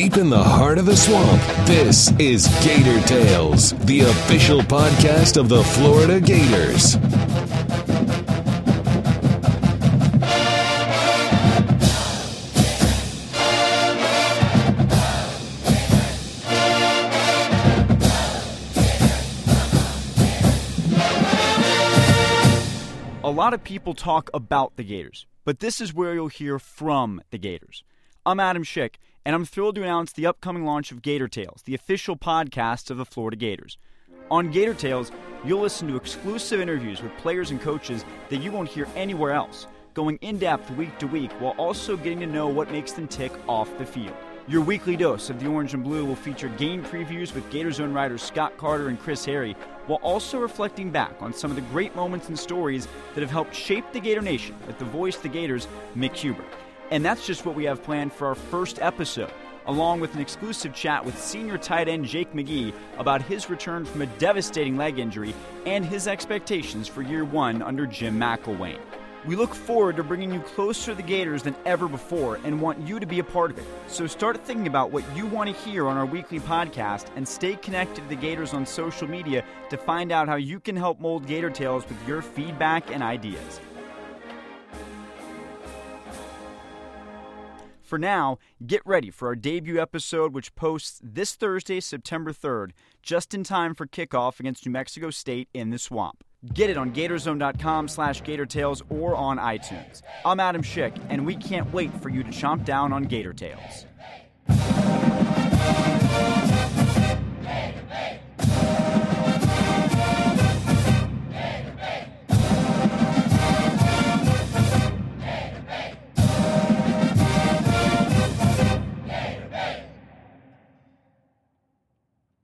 Deep in the heart of the swamp, this is Gator Tales, the official podcast of the Florida Gators. A lot of people talk about the Gators, but this is where you'll hear from the Gators. I'm Adam Schick, and I'm thrilled to announce the upcoming launch of Gator Tales, the official podcast of the Florida Gators. On Gator Tales, you'll listen to exclusive interviews with players and coaches that you won't hear anywhere else, going in depth week to week while also getting to know what makes them tick off the field. Your weekly dose of the orange and blue will feature game previews with Gator Zone writers Scott Carter and Chris Harry, while also reflecting back on some of the great moments and stories that have helped shape the Gator Nation with the voice of the Gators, Mick Hubert. And that's just what we have planned for our first episode, along with an exclusive chat with senior tight end Jake McGee about his return from a devastating leg injury and his expectations for year one under Jim McElwain. We look forward to bringing you closer to the Gators than ever before and want you to be a part of it. So start thinking about what you want to hear on our weekly podcast and stay connected to the Gators on social media to find out how you can help mold Gator Tales with your feedback and ideas. For now, get ready for our debut episode, which posts this Thursday, September 3rd, just in time for kickoff against New Mexico State in the swamp. Get it on Gatorzone.com slash GatorTales or on iTunes. I'm Adam Schick, and we can't wait for you to chomp down on Gator Tales.